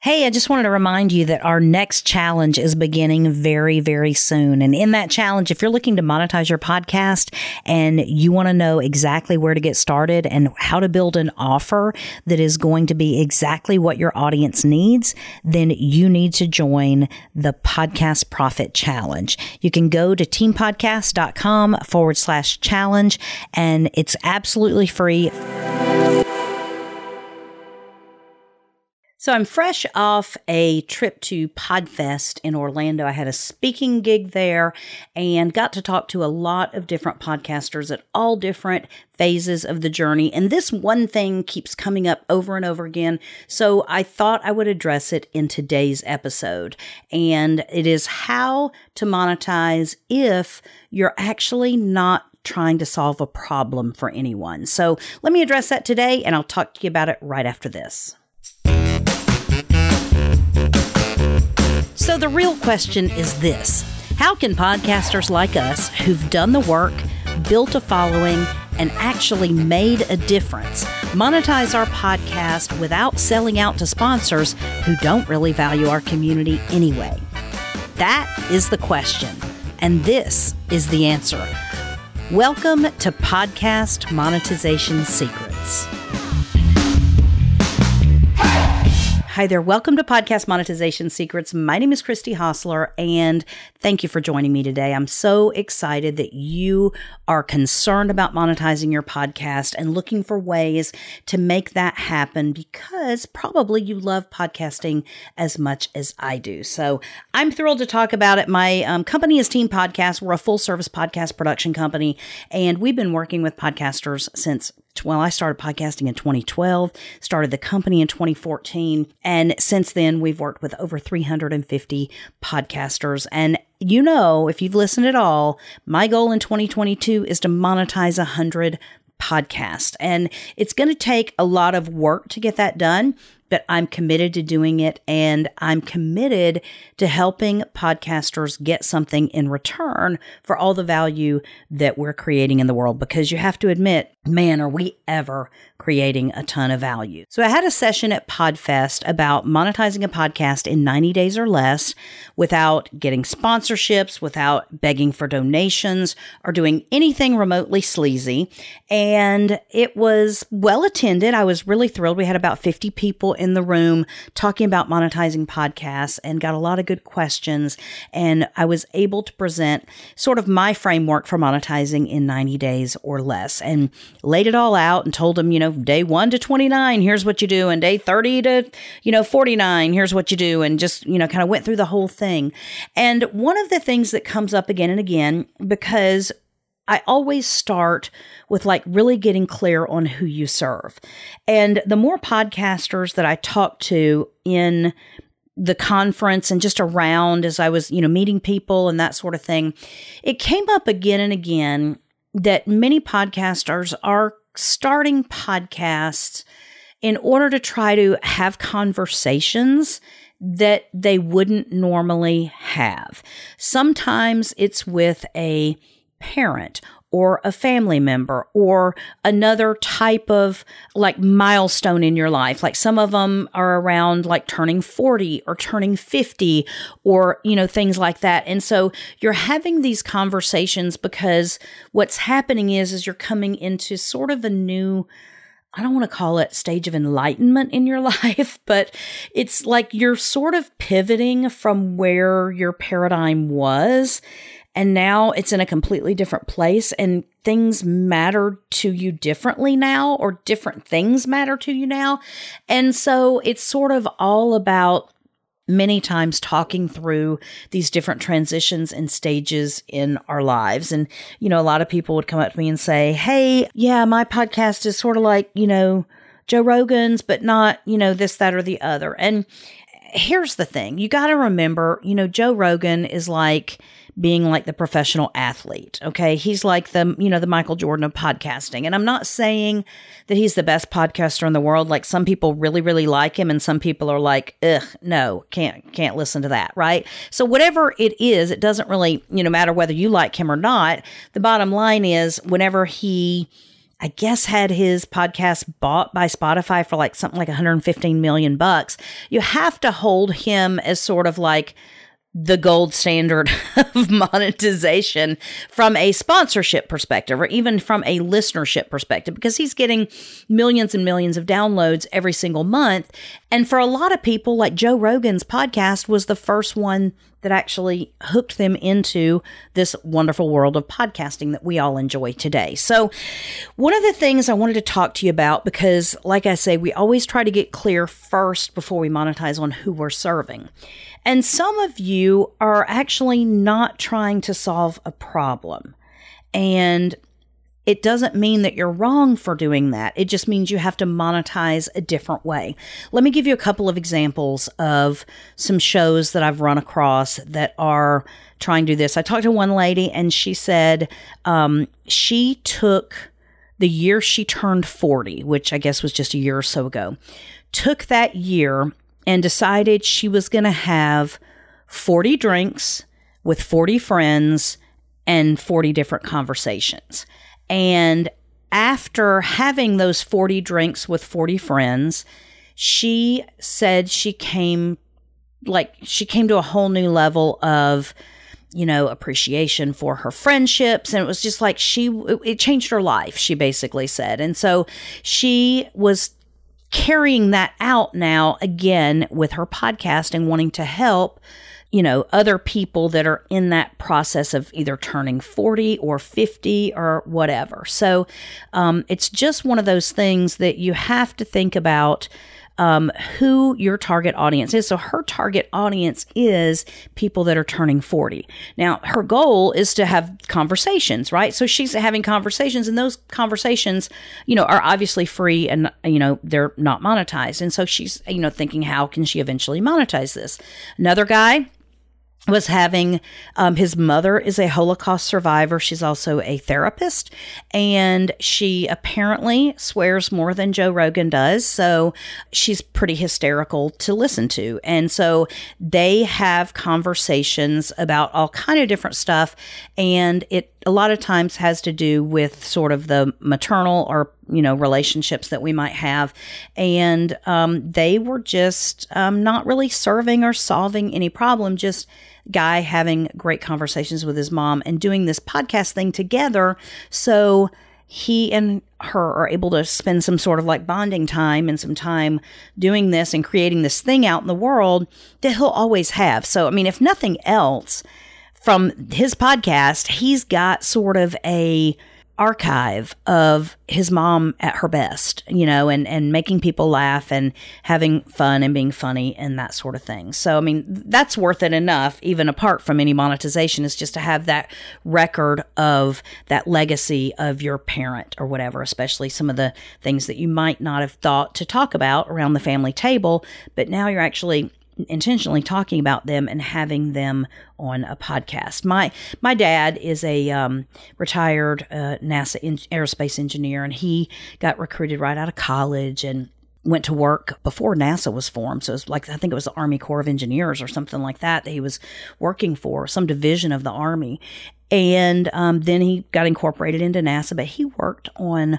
Hey, I just wanted to remind you that our next challenge is beginning very, very soon. And in that challenge, if you're looking to monetize your podcast and you want to know exactly where to get started and how to build an offer that is going to be exactly what your audience needs, then you need to join the Podcast Profit Challenge. You can go to teampodcast.com forward slash challenge and it's absolutely free. So I'm fresh off a trip to Podfest in Orlando. I had a speaking gig there and got to talk to a lot of different podcasters at all different phases of the journey. And this one thing keeps coming up over and over again. So I thought I would address it in today's episode. And it is how to monetize if you're actually not trying to solve a problem for anyone. So let me address that today and I'll talk to you about it right after this. So, the real question is this How can podcasters like us who've done the work, built a following, and actually made a difference monetize our podcast without selling out to sponsors who don't really value our community anyway? That is the question. And this is the answer. Welcome to Podcast Monetization Secrets. Hi there. Welcome to Podcast Monetization Secrets. My name is Christy Hostler, and thank you for joining me today. I'm so excited that you are concerned about monetizing your podcast and looking for ways to make that happen because probably you love podcasting as much as I do. So I'm thrilled to talk about it. My um, company is Team Podcast. We're a full service podcast production company, and we've been working with podcasters since well, I started podcasting in 2012, started the company in 2014. And since then, we've worked with over 350 podcasters. And you know, if you've listened at all, my goal in 2022 is to monetize 100 podcasts. And it's going to take a lot of work to get that done but I'm committed to doing it and I'm committed to helping podcasters get something in return for all the value that we're creating in the world because you have to admit, man, are we ever creating a ton of value. So I had a session at Podfest about monetizing a podcast in 90 days or less without getting sponsorships, without begging for donations or doing anything remotely sleazy. And it was well attended. I was really thrilled. We had about 50 people in the room talking about monetizing podcasts and got a lot of good questions. And I was able to present sort of my framework for monetizing in 90 days or less and laid it all out and told them, you know, day one to 29, here's what you do. And day 30 to, you know, 49, here's what you do. And just, you know, kind of went through the whole thing. And one of the things that comes up again and again, because I always start with like really getting clear on who you serve. And the more podcasters that I talk to in the conference and just around as I was, you know, meeting people and that sort of thing, it came up again and again that many podcasters are starting podcasts in order to try to have conversations that they wouldn't normally have. Sometimes it's with a parent or a family member or another type of like milestone in your life. Like some of them are around like turning 40 or turning 50 or, you know, things like that. And so you're having these conversations because what's happening is, is you're coming into sort of a new, I don't want to call it stage of enlightenment in your life, but it's like you're sort of pivoting from where your paradigm was and now it's in a completely different place and things matter to you differently now or different things matter to you now. And so it's sort of all about many times talking through these different transitions and stages in our lives. And, you know, a lot of people would come up to me and say, Hey, yeah, my podcast is sort of like, you know, Joe Rogan's, but not, you know, this, that, or the other. And here's the thing you got to remember, you know, Joe Rogan is like, being like the professional athlete. Okay. He's like the, you know, the Michael Jordan of podcasting. And I'm not saying that he's the best podcaster in the world. Like some people really, really like him and some people are like, ugh, no, can't, can't listen to that. Right. So whatever it is, it doesn't really, you know, matter whether you like him or not. The bottom line is whenever he, I guess had his podcast bought by Spotify for like something like 115 million bucks. You have to hold him as sort of like the gold standard of monetization from a sponsorship perspective or even from a listenership perspective because he's getting millions and millions of downloads every single month and for a lot of people like Joe Rogan's podcast was the first one that actually hooked them into this wonderful world of podcasting that we all enjoy today. So, one of the things I wanted to talk to you about, because like I say, we always try to get clear first before we monetize on who we're serving. And some of you are actually not trying to solve a problem. And it doesn't mean that you're wrong for doing that. It just means you have to monetize a different way. Let me give you a couple of examples of some shows that I've run across that are trying to do this. I talked to one lady and she said um, she took the year she turned 40, which I guess was just a year or so ago, took that year and decided she was going to have 40 drinks with 40 friends and 40 different conversations. And after having those 40 drinks with 40 friends, she said she came like she came to a whole new level of you know appreciation for her friendships and it was just like she it changed her life she basically said and so she was carrying that out now again with her podcast and wanting to help you know, other people that are in that process of either turning 40 or 50 or whatever. So um, it's just one of those things that you have to think about. Um, who your target audience is. So her target audience is people that are turning 40. Now, her goal is to have conversations, right? So she's having conversations, and those conversations, you know, are obviously free and, you know, they're not monetized. And so she's, you know, thinking, how can she eventually monetize this? Another guy, was having um, his mother is a Holocaust survivor. She's also a therapist, and she apparently swears more than Joe Rogan does. So she's pretty hysterical to listen to, and so they have conversations about all kind of different stuff, and it a lot of times has to do with sort of the maternal or you know relationships that we might have. And um, they were just um, not really serving or solving any problem just guy having great conversations with his mom and doing this podcast thing together. So he and her are able to spend some sort of like bonding time and some time doing this and creating this thing out in the world that he'll always have. So i mean if nothing else from his podcast, he's got sort of a archive of his mom at her best, you know, and and making people laugh and having fun and being funny and that sort of thing. So I mean, that's worth it enough even apart from any monetization is just to have that record of that legacy of your parent or whatever, especially some of the things that you might not have thought to talk about around the family table, but now you're actually intentionally talking about them and having them on a podcast. My my dad is a um, retired uh, NASA in- aerospace engineer, and he got recruited right out of college and went to work before NASA was formed. So it's like I think it was the Army Corps of Engineers or something like that that he was working for, some division of the Army. And um, then he got incorporated into NASA, but he worked on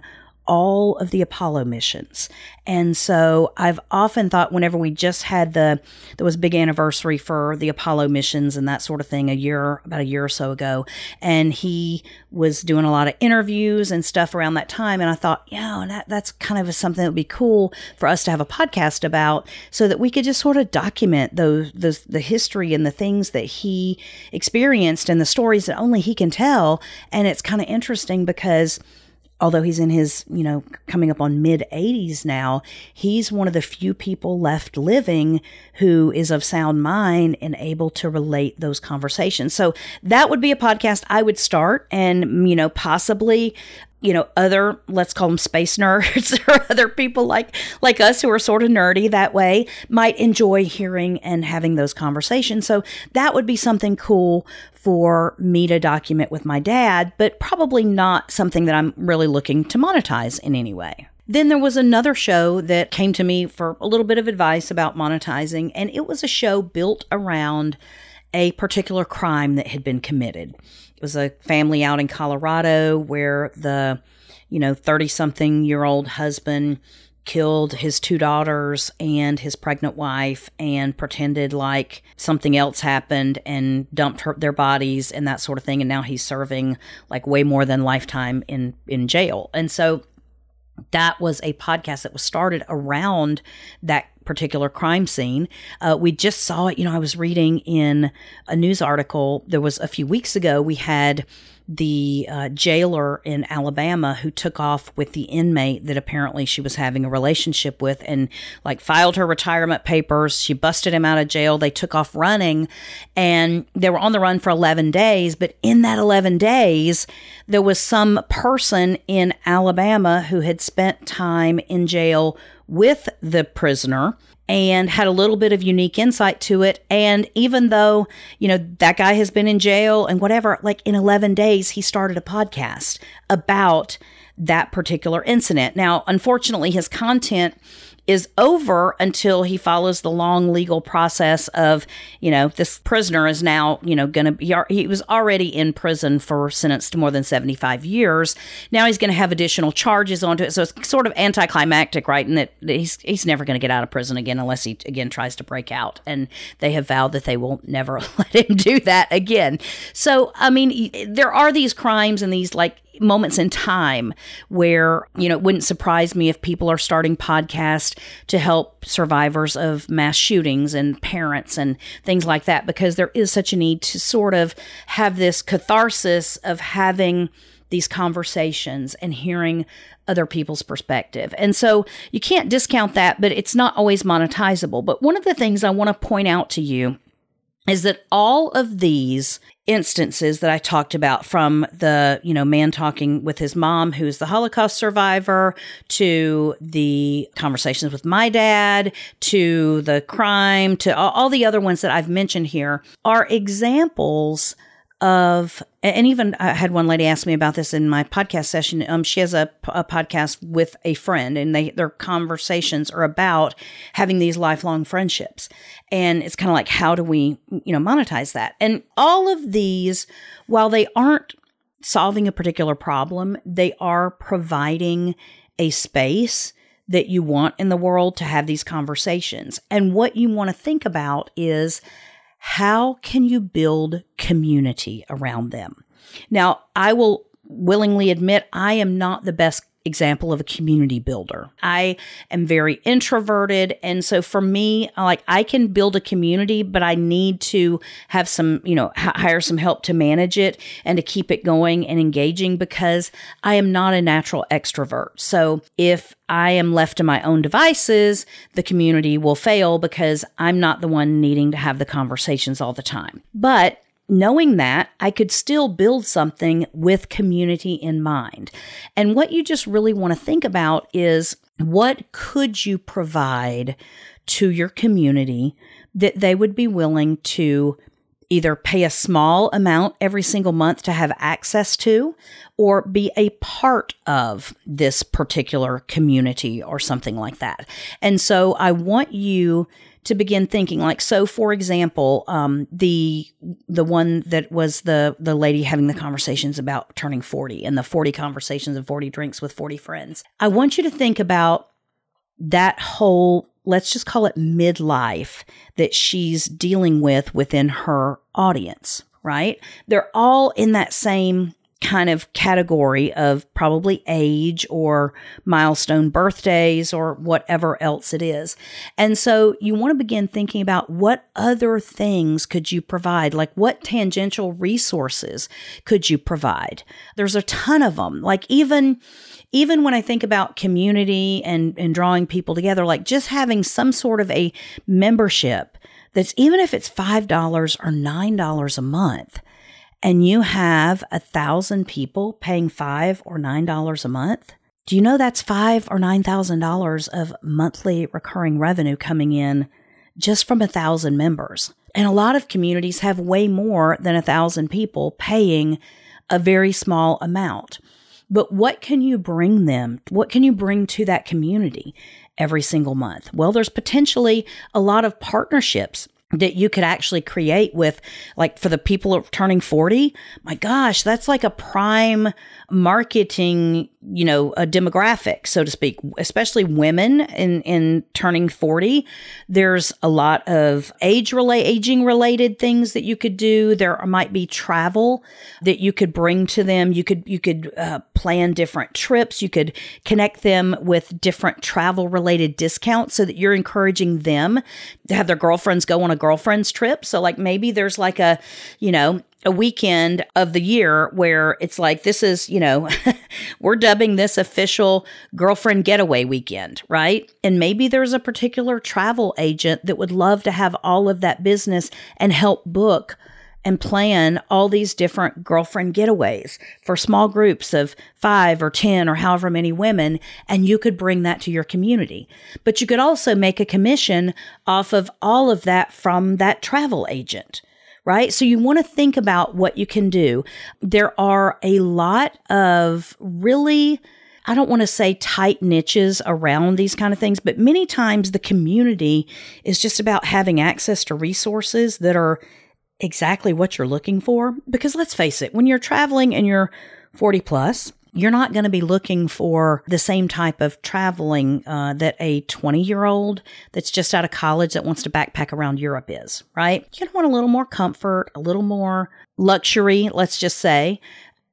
all of the Apollo missions. And so I've often thought whenever we just had the, there was big anniversary for the Apollo missions and that sort of thing a year, about a year or so ago. And he was doing a lot of interviews and stuff around that time. And I thought, yeah, that, that's kind of something that would be cool for us to have a podcast about so that we could just sort of document those, those, the history and the things that he experienced and the stories that only he can tell. And it's kind of interesting because although he's in his, you know, coming up on mid 80s now, he's one of the few people left living who is of sound mind and able to relate those conversations. So that would be a podcast I would start and, you know, possibly you know other let's call them space nerds or other people like like us who are sort of nerdy that way might enjoy hearing and having those conversations. So that would be something cool for me to document with my dad but probably not something that i'm really looking to monetize in any way. Then there was another show that came to me for a little bit of advice about monetizing and it was a show built around a particular crime that had been committed it was a family out in Colorado where the you know, 30 something year old husband killed his two daughters and his pregnant wife and pretended like something else happened and dumped her, their bodies and that sort of thing. And now he's serving like way more than lifetime in in jail. And so that was a podcast that was started around that particular crime scene. Uh, we just saw it. You know, I was reading in a news article. There was a few weeks ago. We had the uh, jailer in Alabama who took off with the inmate that apparently she was having a relationship with and like filed her retirement papers. She busted him out of jail. They took off running and they were on the run for 11 days. But in that 11 days, there was some person in Alabama who had spent time in jail with the prisoner and had a little bit of unique insight to it. And even though, you know, that guy has been in jail and whatever, like in 11 days, he started a podcast about that particular incident. Now, unfortunately, his content is over until he follows the long legal process of, you know, this prisoner is now, you know, going to be, he was already in prison for sentenced to more than 75 years. Now he's going to have additional charges onto it. So it's sort of anticlimactic, right? And that he's, he's never going to get out of prison again unless he, again, tries to break out. And they have vowed that they will never let him do that again. So, I mean, there are these crimes and these like moments in time where, you know, it wouldn't surprise me if people are starting podcasts to help survivors of mass shootings and parents and things like that, because there is such a need to sort of have this catharsis of having these conversations and hearing other people's perspective. And so you can't discount that, but it's not always monetizable. But one of the things I want to point out to you is that all of these instances that I talked about from the, you know, man talking with his mom, who's the Holocaust survivor, to the conversations with my dad, to the crime, to all, all the other ones that I've mentioned here are examples of and even I had one lady ask me about this in my podcast session. Um, she has a, a podcast with a friend, and they their conversations are about having these lifelong friendships, and it's kind of like how do we you know monetize that? And all of these, while they aren't solving a particular problem, they are providing a space that you want in the world to have these conversations. And what you want to think about is how can you build community around them? Now, I will willingly admit I am not the best example of a community builder. I am very introverted and so for me like I can build a community but I need to have some, you know, h- hire some help to manage it and to keep it going and engaging because I am not a natural extrovert. So if I am left to my own devices, the community will fail because I'm not the one needing to have the conversations all the time. But knowing that, I could still build something with community in mind. And what you just really want to think about is what could you provide to your community that they would be willing to either pay a small amount every single month to have access to or be a part of this particular community or something like that. And so I want you to begin thinking. Like so for example um, the the one that was the the lady having the conversations about turning 40 and the 40 conversations and 40 drinks with 40 friends. I want you to think about that whole let's just call it midlife that she's dealing with within her audience right? They're all in that same kind of category of probably age or milestone birthdays or whatever else it is. And so you want to begin thinking about what other things could you provide? Like what tangential resources could you provide? There's a ton of them. Like even even when I think about community and, and drawing people together, like just having some sort of a membership that's even if it's $5 or $9 a month, and you have a thousand people paying five or nine dollars a month, do you know that's five or nine thousand dollars of monthly recurring revenue coming in just from a thousand members? And a lot of communities have way more than a thousand people paying a very small amount. But what can you bring them? What can you bring to that community every single month? Well, there's potentially a lot of partnerships that you could actually create with like for the people turning 40 my gosh that's like a prime marketing you know a demographic so to speak. Especially women in in turning 40 there's a lot of age relate aging related things that you could do. There might be travel that you could bring to them. You could you could uh, plan different trips. You could connect them with different travel related discounts so that you're encouraging them to have their girlfriends go on a girlfriend's trip. So like maybe there's like a you know a weekend of the year where it's like this is you know we're dubbing this official girlfriend getaway weekend right and maybe there's a particular travel agent that would love to have all of that business and help book and plan all these different girlfriend getaways for small groups of five or 10 or however many women. And you could bring that to your community. But you could also make a commission off of all of that from that travel agent right? So you want to think about what you can do. There are a lot of really I don't want to say tight niches around these kind of things, but many times the community is just about having access to resources that are exactly what you're looking for. Because let's face it, when you're traveling and you're 40 plus, you're not going to be looking for the same type of traveling uh, that a 20 year old that's just out of college that wants to backpack around Europe is, right? To want a little more comfort, a little more luxury, let's just say.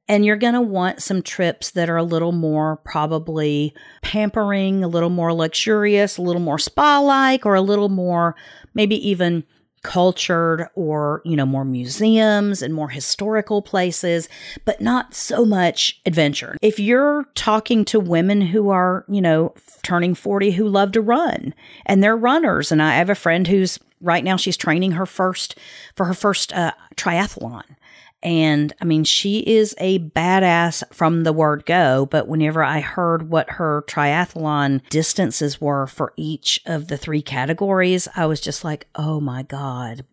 And you're going to want some trips that are a little more probably pampering, a little more luxurious, a little more spa like, or a little more maybe even cultured or, you know, more museums and more historical places, but not so much adventure. If you're talking to women who are, you know, turning 40 who love to run and they're runners, and I have a friend who's right now she's training her first for her first uh, triathlon and I mean, she is a badass from the word go. But whenever I heard what her triathlon distances were for each of the three categories, I was just like, oh my God,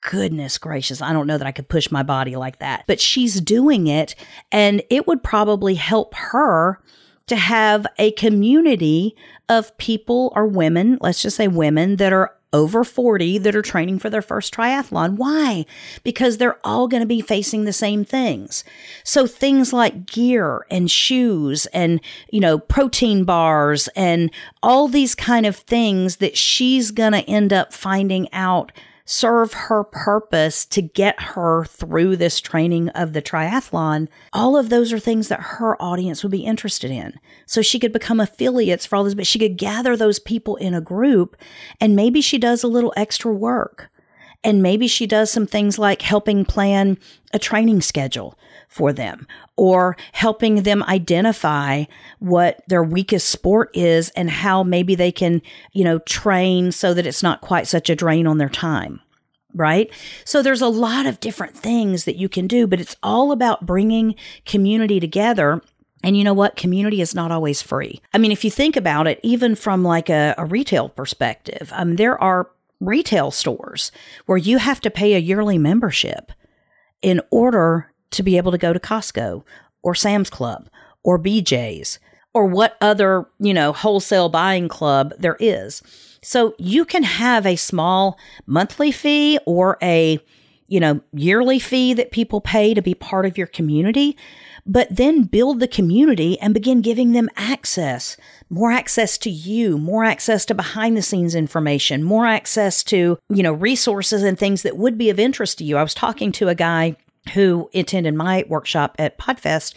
goodness gracious, I don't know that I could push my body like that. But she's doing it, and it would probably help her to have a community of people or women, let's just say women, that are over 40 that are training for their first triathlon. Why? Because they're all going to be facing the same things. So things like gear and shoes and, you know, protein bars and all these kind of things that she's going to end up finding out serve her purpose to get her through this training of the triathlon, all of those are things that her audience would be interested in. So she could become affiliates for all this, but she could gather those people in a group and maybe she does a little extra work. And maybe she does some things like helping plan a training schedule for them or helping them identify what their weakest sport is and how maybe they can, you know, train so that it's not quite such a drain on their time. Right. So there's a lot of different things that you can do, but it's all about bringing community together and you know what? Community is not always free. I mean, if you think about it, even from like a, a, retail perspective, um, there are retail stores where you have to pay a yearly membership in order to be able to go to Costco or Sam's Club or BJ's or what other, you know, wholesale buying club there is. So you can have a small monthly fee or a, you know, yearly fee that people pay to be part of your community, but then build the community and begin giving them access, more access to you, more access to behind the scenes information, more access to, you know, resources and things that would be of interest to you. I was talking to a guy who attended my workshop at Podfest,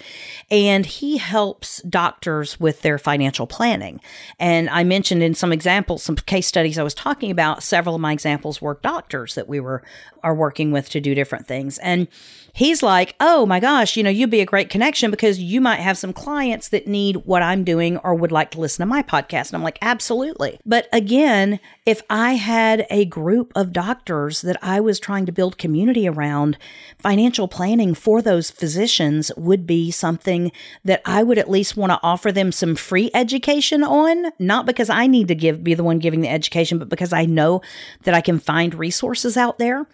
and he helps doctors with their financial planning. And I mentioned in some examples, some case studies I was talking about, several of my examples were doctors that we were are working with to do different things. And he's like, oh my gosh, you know, you'd be a great connection because you might have some clients that need what I'm doing or would like to listen to my podcast. And I'm like, absolutely. But again, if I had a group of doctors that I was trying to build community around, financial planning for those physicians would be something that I would at least want to offer them some free education on, not because I need to give be the one giving the education, but because I know that I can find resources out there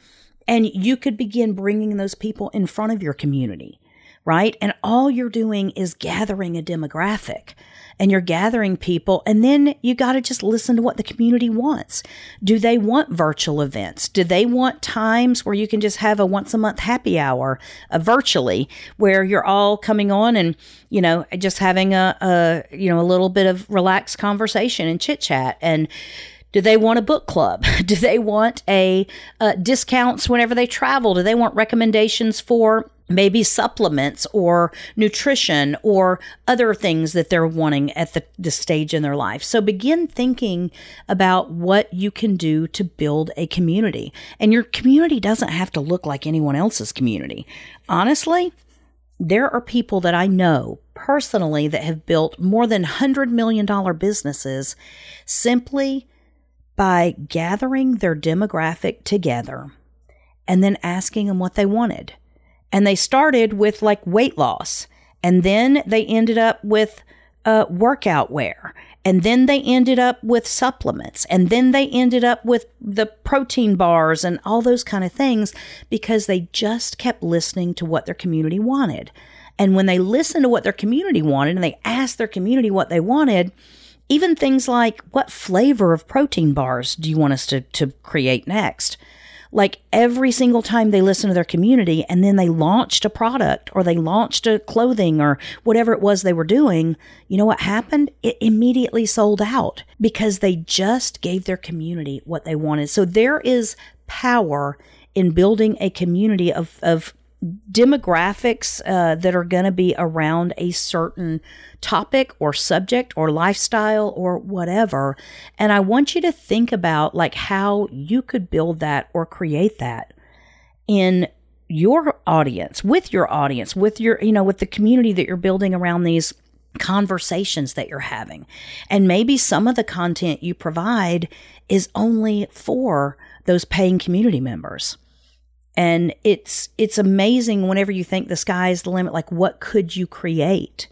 and you could begin bringing those people in front of your community right? And all you're doing is gathering a demographic and you're gathering people and then you got to just listen to what the community wants. Do they want virtual events? Do they want times where you can just have a once a month happy hour uh, virtually where you're all coming on and, you know, just having a, a you know, a little bit of relaxed conversation and chit chat and do they want a book club? Do they want a uh, discounts whenever they travel? Do they want recommendations for maybe supplements or nutrition or other things that they're wanting at the, the stage in their life. So begin thinking about what you can do to build a community. And your community doesn't have to look like anyone else's community. Honestly, there are people that I know personally that have built more than $100 million businesses simply by gathering their demographic together and then asking them what they wanted. And they started with like weight loss. And then they ended up with uh, workout wear. And then they ended up with supplements. And then they ended up with the protein bars and all those kind of things because they just kept listening to what their community wanted. And when they listened to what their community wanted and they asked their community what they wanted, even things like what flavor of protein bars do you want us to, to create next? like every single time they listened to their community and then they launched a product or they launched a clothing or whatever it was they were doing, you know what happened? It immediately sold out because they just gave their community what they wanted. So there is power in building a community of, of demographics uh, that are going to be around a certain topic or subject or lifestyle or whatever. And I want you to think about like how you could build that or create that in your audience, with your audience, with your, you know, with the community that you're building around these conversations that you're having. And maybe some of the content you provide is only for those paying community members and it's it's amazing whenever you think the sky is the limit like what could you create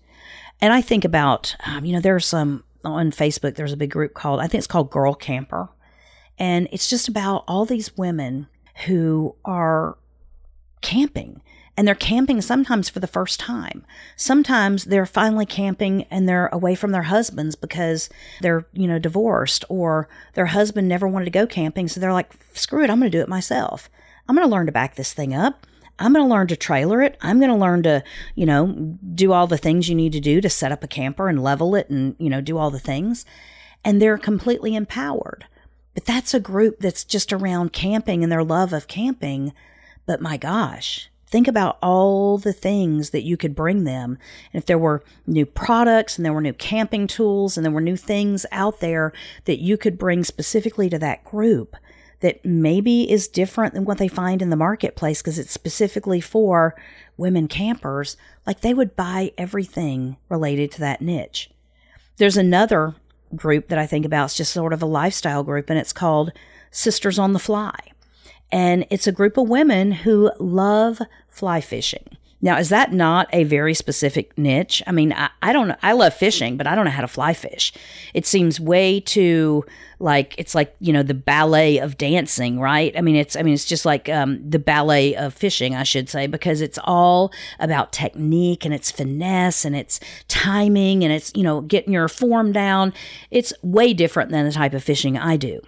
and i think about um, you know there's some on facebook there's a big group called i think it's called girl camper and it's just about all these women who are camping and they're camping sometimes for the first time. Sometimes they're finally camping and they're away from their husbands because they're, you know, divorced or their husband never wanted to go camping. So they're like, screw it, I'm going to do it myself. I'm going to learn to back this thing up. I'm going to learn to trailer it. I'm going to learn to, you know, do all the things you need to do to set up a camper and level it and, you know, do all the things. And they're completely empowered. But that's a group that's just around camping and their love of camping. But my gosh, think about all the things that you could bring them. And if there were new products and there were new camping tools and there were new things out there that you could bring specifically to that group, that maybe is different than what they find in the marketplace because it's specifically for women campers, like they would buy everything related to that niche. There's another group that I think about, it's just sort of a lifestyle group, and it's called Sisters on the Fly. And it's a group of women who love fly fishing. Now, is that not a very specific niche? I mean, I, I don't. I love fishing, but I don't know how to fly fish. It seems way too like it's like you know the ballet of dancing, right? I mean, it's I mean it's just like um, the ballet of fishing, I should say, because it's all about technique and it's finesse and it's timing and it's you know getting your form down. It's way different than the type of fishing I do.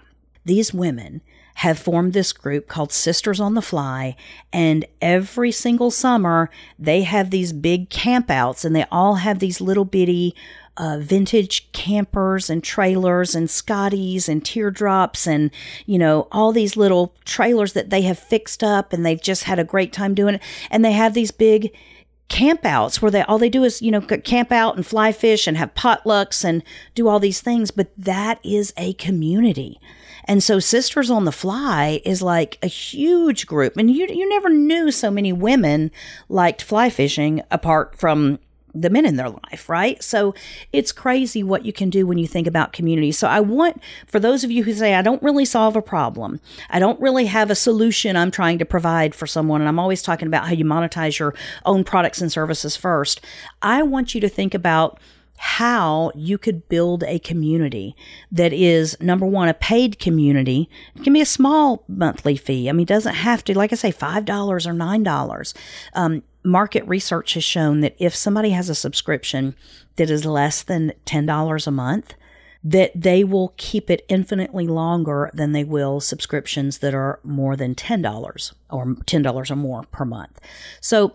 These women have formed this group called Sisters on the Fly. And every single summer, they have these big campouts and they all have these little bitty uh, vintage campers and trailers and Scotties and teardrops and, you know, all these little trailers that they have fixed up and they've just had a great time doing it. And they have these big campouts where they all they do is you know camp out and fly fish and have potlucks and do all these things but that is a community and so Sisters on the Fly is like a huge group. And you, you never knew so many women liked fly fishing apart from the men in their life, right? So it's crazy what you can do when you think about community. So I want, for those of you who say, I don't really solve a problem, I don't really have a solution I'm trying to provide for someone, and I'm always talking about how you monetize your own products and services first. I want you to think about how you could build a community that is number one, a paid community. It can be a small monthly fee. I mean, it doesn't have to, like I say, $5 or $9. Um, market research has shown that if somebody has a subscription that is less than $10 a month, that they will keep it infinitely longer than they will subscriptions that are more than $10 or $10 or more per month. So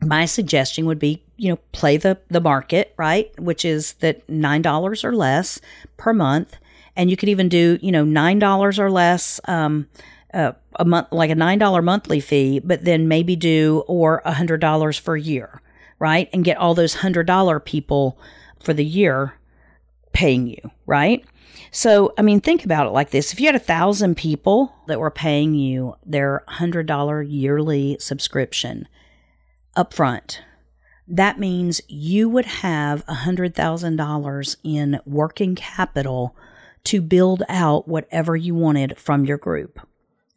my suggestion would be, you know, play the, the market, right? Which is that $9 or less per month. And you could even do, you know, $9 or less, um, uh, a month, like a $9 monthly fee, but then maybe do, or a $100 for a year, right? And get all those $100 people for the year paying you, right? So, I mean, think about it like this. If you had a thousand people that were paying you their $100 yearly subscription, upfront. That means you would have $100,000 in working capital to build out whatever you wanted from your group.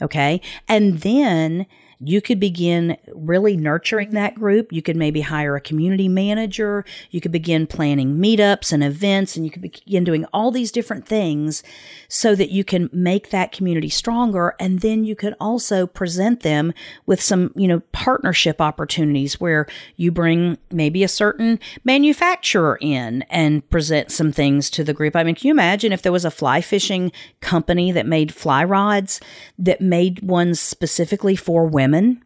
Okay. And then you could begin really nurturing that mm-hmm. group. You could maybe hire a community manager. You could begin planning meetups and events, and you could begin doing all these different things so that you can make that community stronger. And then you could also present them with some, you know, partnership opportunities where you bring maybe a certain manufacturer in and present some things to the group. I mean, can you imagine if there was a fly fishing company that made fly rods that made ones specifically for women? Women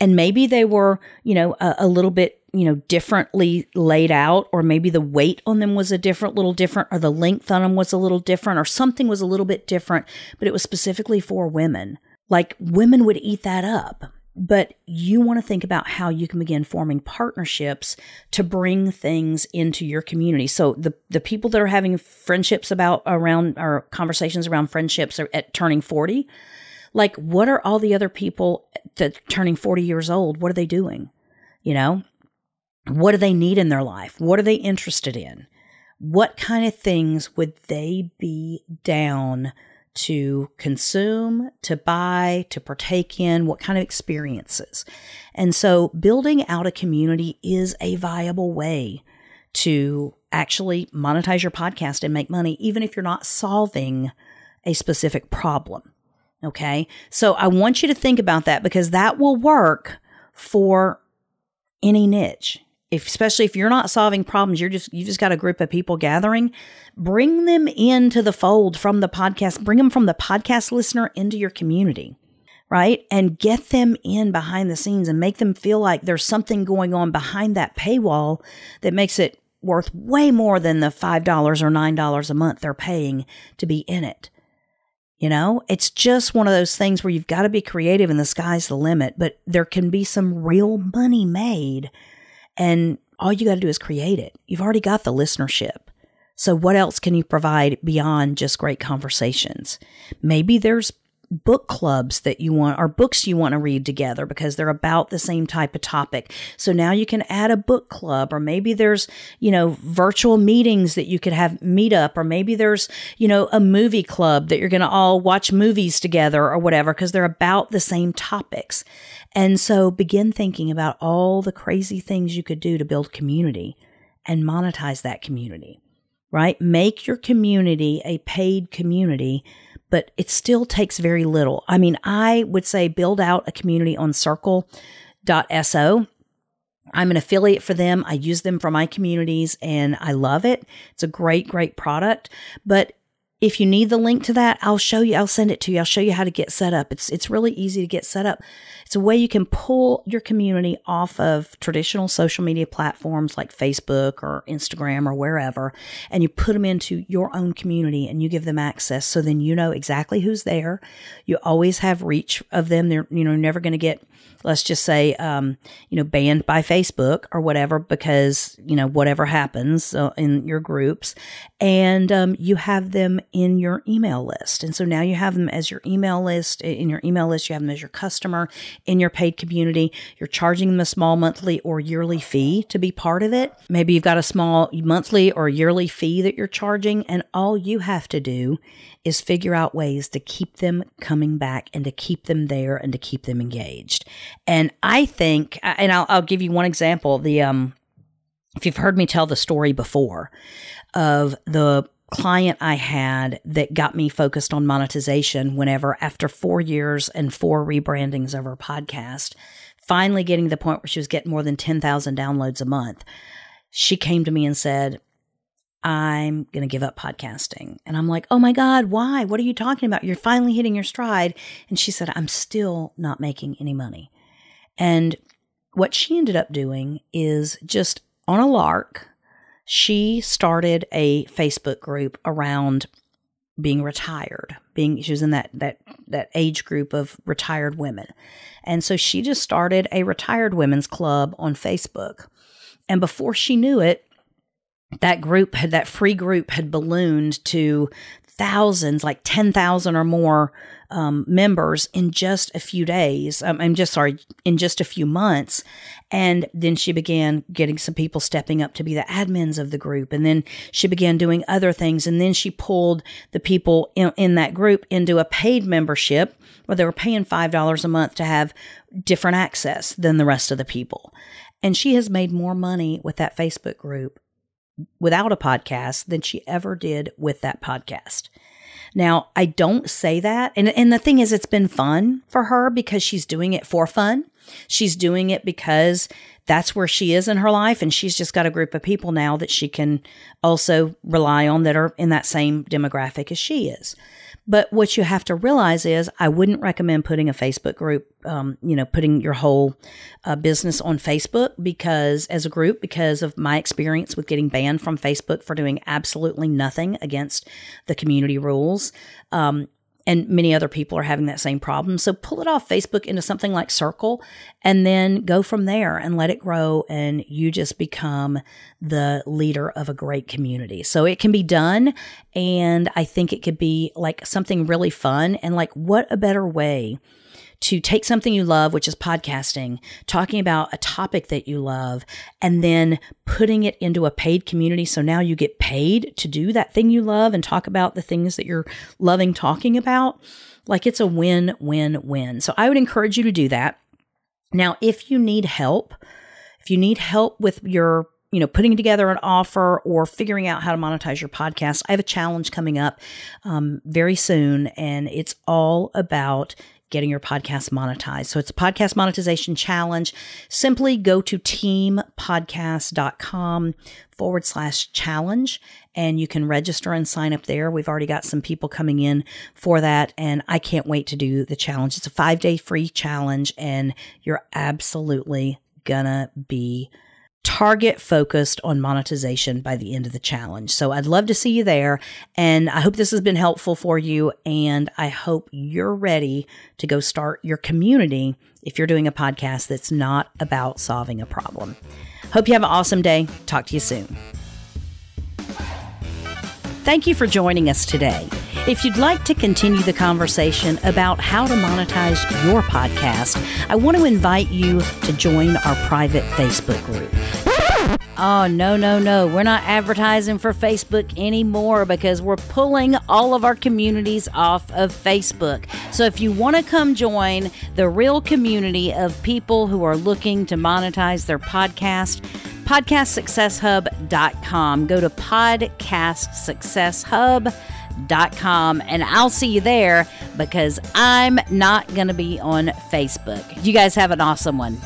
and maybe they were, you know, a, a, little bit, you know, differently laid out, or maybe the weight on them was a different, little different, or the length on them was a little different, or something was a little bit different, but it was specifically for women. Like women would eat that up. But you want to think about how you can begin forming partnerships to bring things into your community. So the the people that are having friendships about around or conversations around friendships are at turning 40, like, what are all the other people that turning 40 years old? What are they doing? You know, what do they need in their life? What are they interested in? What kind of things would they be down to consume, to buy, to partake in? What kind of experiences? And so building out a community is a viable way to actually monetize your podcast and make money, even if you're not solving a specific problem. Okay. So I want you to think about that because that will work for any niche. If, especially if you're not solving problems, you're just, you just got a group of people gathering, bring them into the fold from the podcast, bring them from the podcast listener into your community, right? And get them in behind the scenes and make them feel like there's something going on behind that paywall that makes it worth way more than the $5 or $9 a month they're paying to be in it. You know, it's just one of those things where you've got to be creative and the sky's the limit, but there can be some real money made. And all you got to do is create it. You've already got the listenership. So, what else can you provide beyond just great conversations? Maybe there's book clubs that you want or books you want to read together because they're about the same type of topic. So now you can add a book club or maybe there's, you know, virtual meetings that you could have meet up or maybe there's, you know, a movie club that you're going to all watch movies together or whatever because they're about the same topics. And so begin thinking about all the crazy things you could do to build community and monetize that community, right? Make your community a paid community but it still takes very little. I mean, I would say build out a community on circle.so. I'm an affiliate for them. I use them for my communities and I love it. It's a great, great product. But if you need the link to that, I'll show you. I'll send it to you. I'll show you how to get set up. It's it's really easy to get set up. It's a way you can pull your community off of traditional social media platforms like Facebook or Instagram or wherever, and you put them into your own community and you give them access. So then you know exactly who's there. You always have reach of them. They're you know never going to get let's just say, um, you know, banned by Facebook or whatever because, you know, whatever happens uh, in your groups. And um, you have them in your email list. And so now you have them as your email list. In your email list, you have them as your customer in your paid community. You're charging them a small monthly or yearly fee to be part of it. Maybe you've got a small monthly or yearly fee that you're charging. And all you have to do is figure out ways to keep them coming back and to keep them there and to keep them engaged. And I think, and I'll, I'll give you one example. The, um, if you've heard me tell the story before of the client I had that got me focused on monetization whenever, after four years and four rebrandings of her podcast, finally getting to the point where she was getting more than 10,000 downloads a month, she came to me and said, I'm going to give up podcasting. And I'm like, oh my God, why? What are you talking about? You're finally hitting your stride. And she said, I'm still not making any money. And what she ended up doing is just on a lark, she started a Facebook group around being retired being she was in that that that age group of retired women. And so she just started a retired women's club on facebook. And before she knew it that group had that free group had ballooned to thousands, like 10,000 or more um, members in just a few days. Um, I'm just sorry, in just a few months. And then she began getting some people stepping up to be the admins of the group. And then she began doing other things. And then she pulled the people in, in that group into a paid membership where they were paying $5 a month to have different access than the rest of the people. And she has made more money with that Facebook group without a podcast than she ever did with that podcast. Now, I don't say that. And, and the thing is, it's been fun for her because she's doing it for fun. She's doing it because that's where she is in her life. And she's just got a group of people now that she can also rely on that are in that same demographic as she is. But what you have to realize is, I wouldn't recommend putting a Facebook group, um, you know, putting your whole uh, business on Facebook because, as a group, because of my experience with getting banned from Facebook for doing absolutely nothing against the community rules. Um, and many other people are having that same problem. So pull it off Facebook into something like Circle and then go from there and let it grow. And you just become the leader of a great community. So it can be done. And I think it could be like something really fun. And like, what a better way to take something you love, which is podcasting, talking about a topic that you love, and then putting it into a paid community. So now you get paid to do that thing you love and talk about the things that you're loving talking about. Like it's a win, win, win. So I would encourage you to do that. Now, if you need help, if you need help with your you know, putting together an offer or figuring out how to monetize your podcast, I have a challenge coming up um, very soon, and it's all about getting your podcast monetized. So it's a podcast monetization challenge. Simply go to teampodcast.com forward slash challenge and you can register and sign up there. We've already got some people coming in for that and I can't wait to do the challenge. It's a five day free challenge and you're absolutely gonna be target focused on monetization by the end of the challenge. So I'd love to see you there. And I hope this has been helpful for you. And I hope you're ready to go start your community if you're doing a podcast that's not about solving a problem. Hope you have an awesome day. Talk to you soon. Thank you for joining us today. If you'd like to continue the conversation about how to monetize your podcast, I want to invite you to join our private Facebook group. Oh, no, no, no. We're not advertising for Facebook anymore because we're pulling all of our communities off of Facebook. So if you want to come join the real community of people who are looking to monetize their podcast, podcastsuccesshub.com. Go to podcastsuccesshub.com com and I'll see you there because I'm not going to be on Facebook. You guys have an awesome one.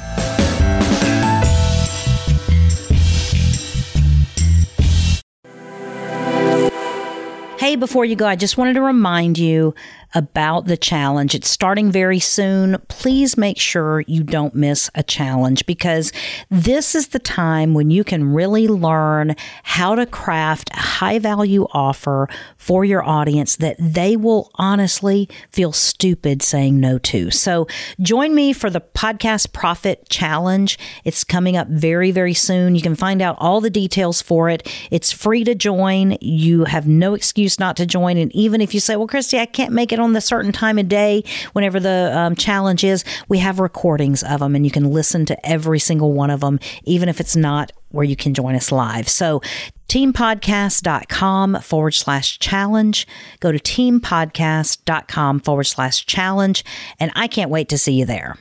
Hey, before you go, I just wanted to remind you about the challenge. It's starting very soon. Please make sure you don't miss a challenge because this is the time when you can really learn how to craft a high value offer for your audience that they will honestly feel stupid saying no to. So join me for the Podcast Profit Challenge. It's coming up very, very soon. You can find out all the details for it. It's free to join. You have no excuse not to join. And even if you say, well, Christy, I can't make it on the certain time of day, whenever the um, challenge is, we have recordings of them and you can listen to every single one of them, even if it's not where you can join us live. So teampodcast.com forward slash challenge. Go to teampodcast.com forward slash challenge. And I can't wait to see you there.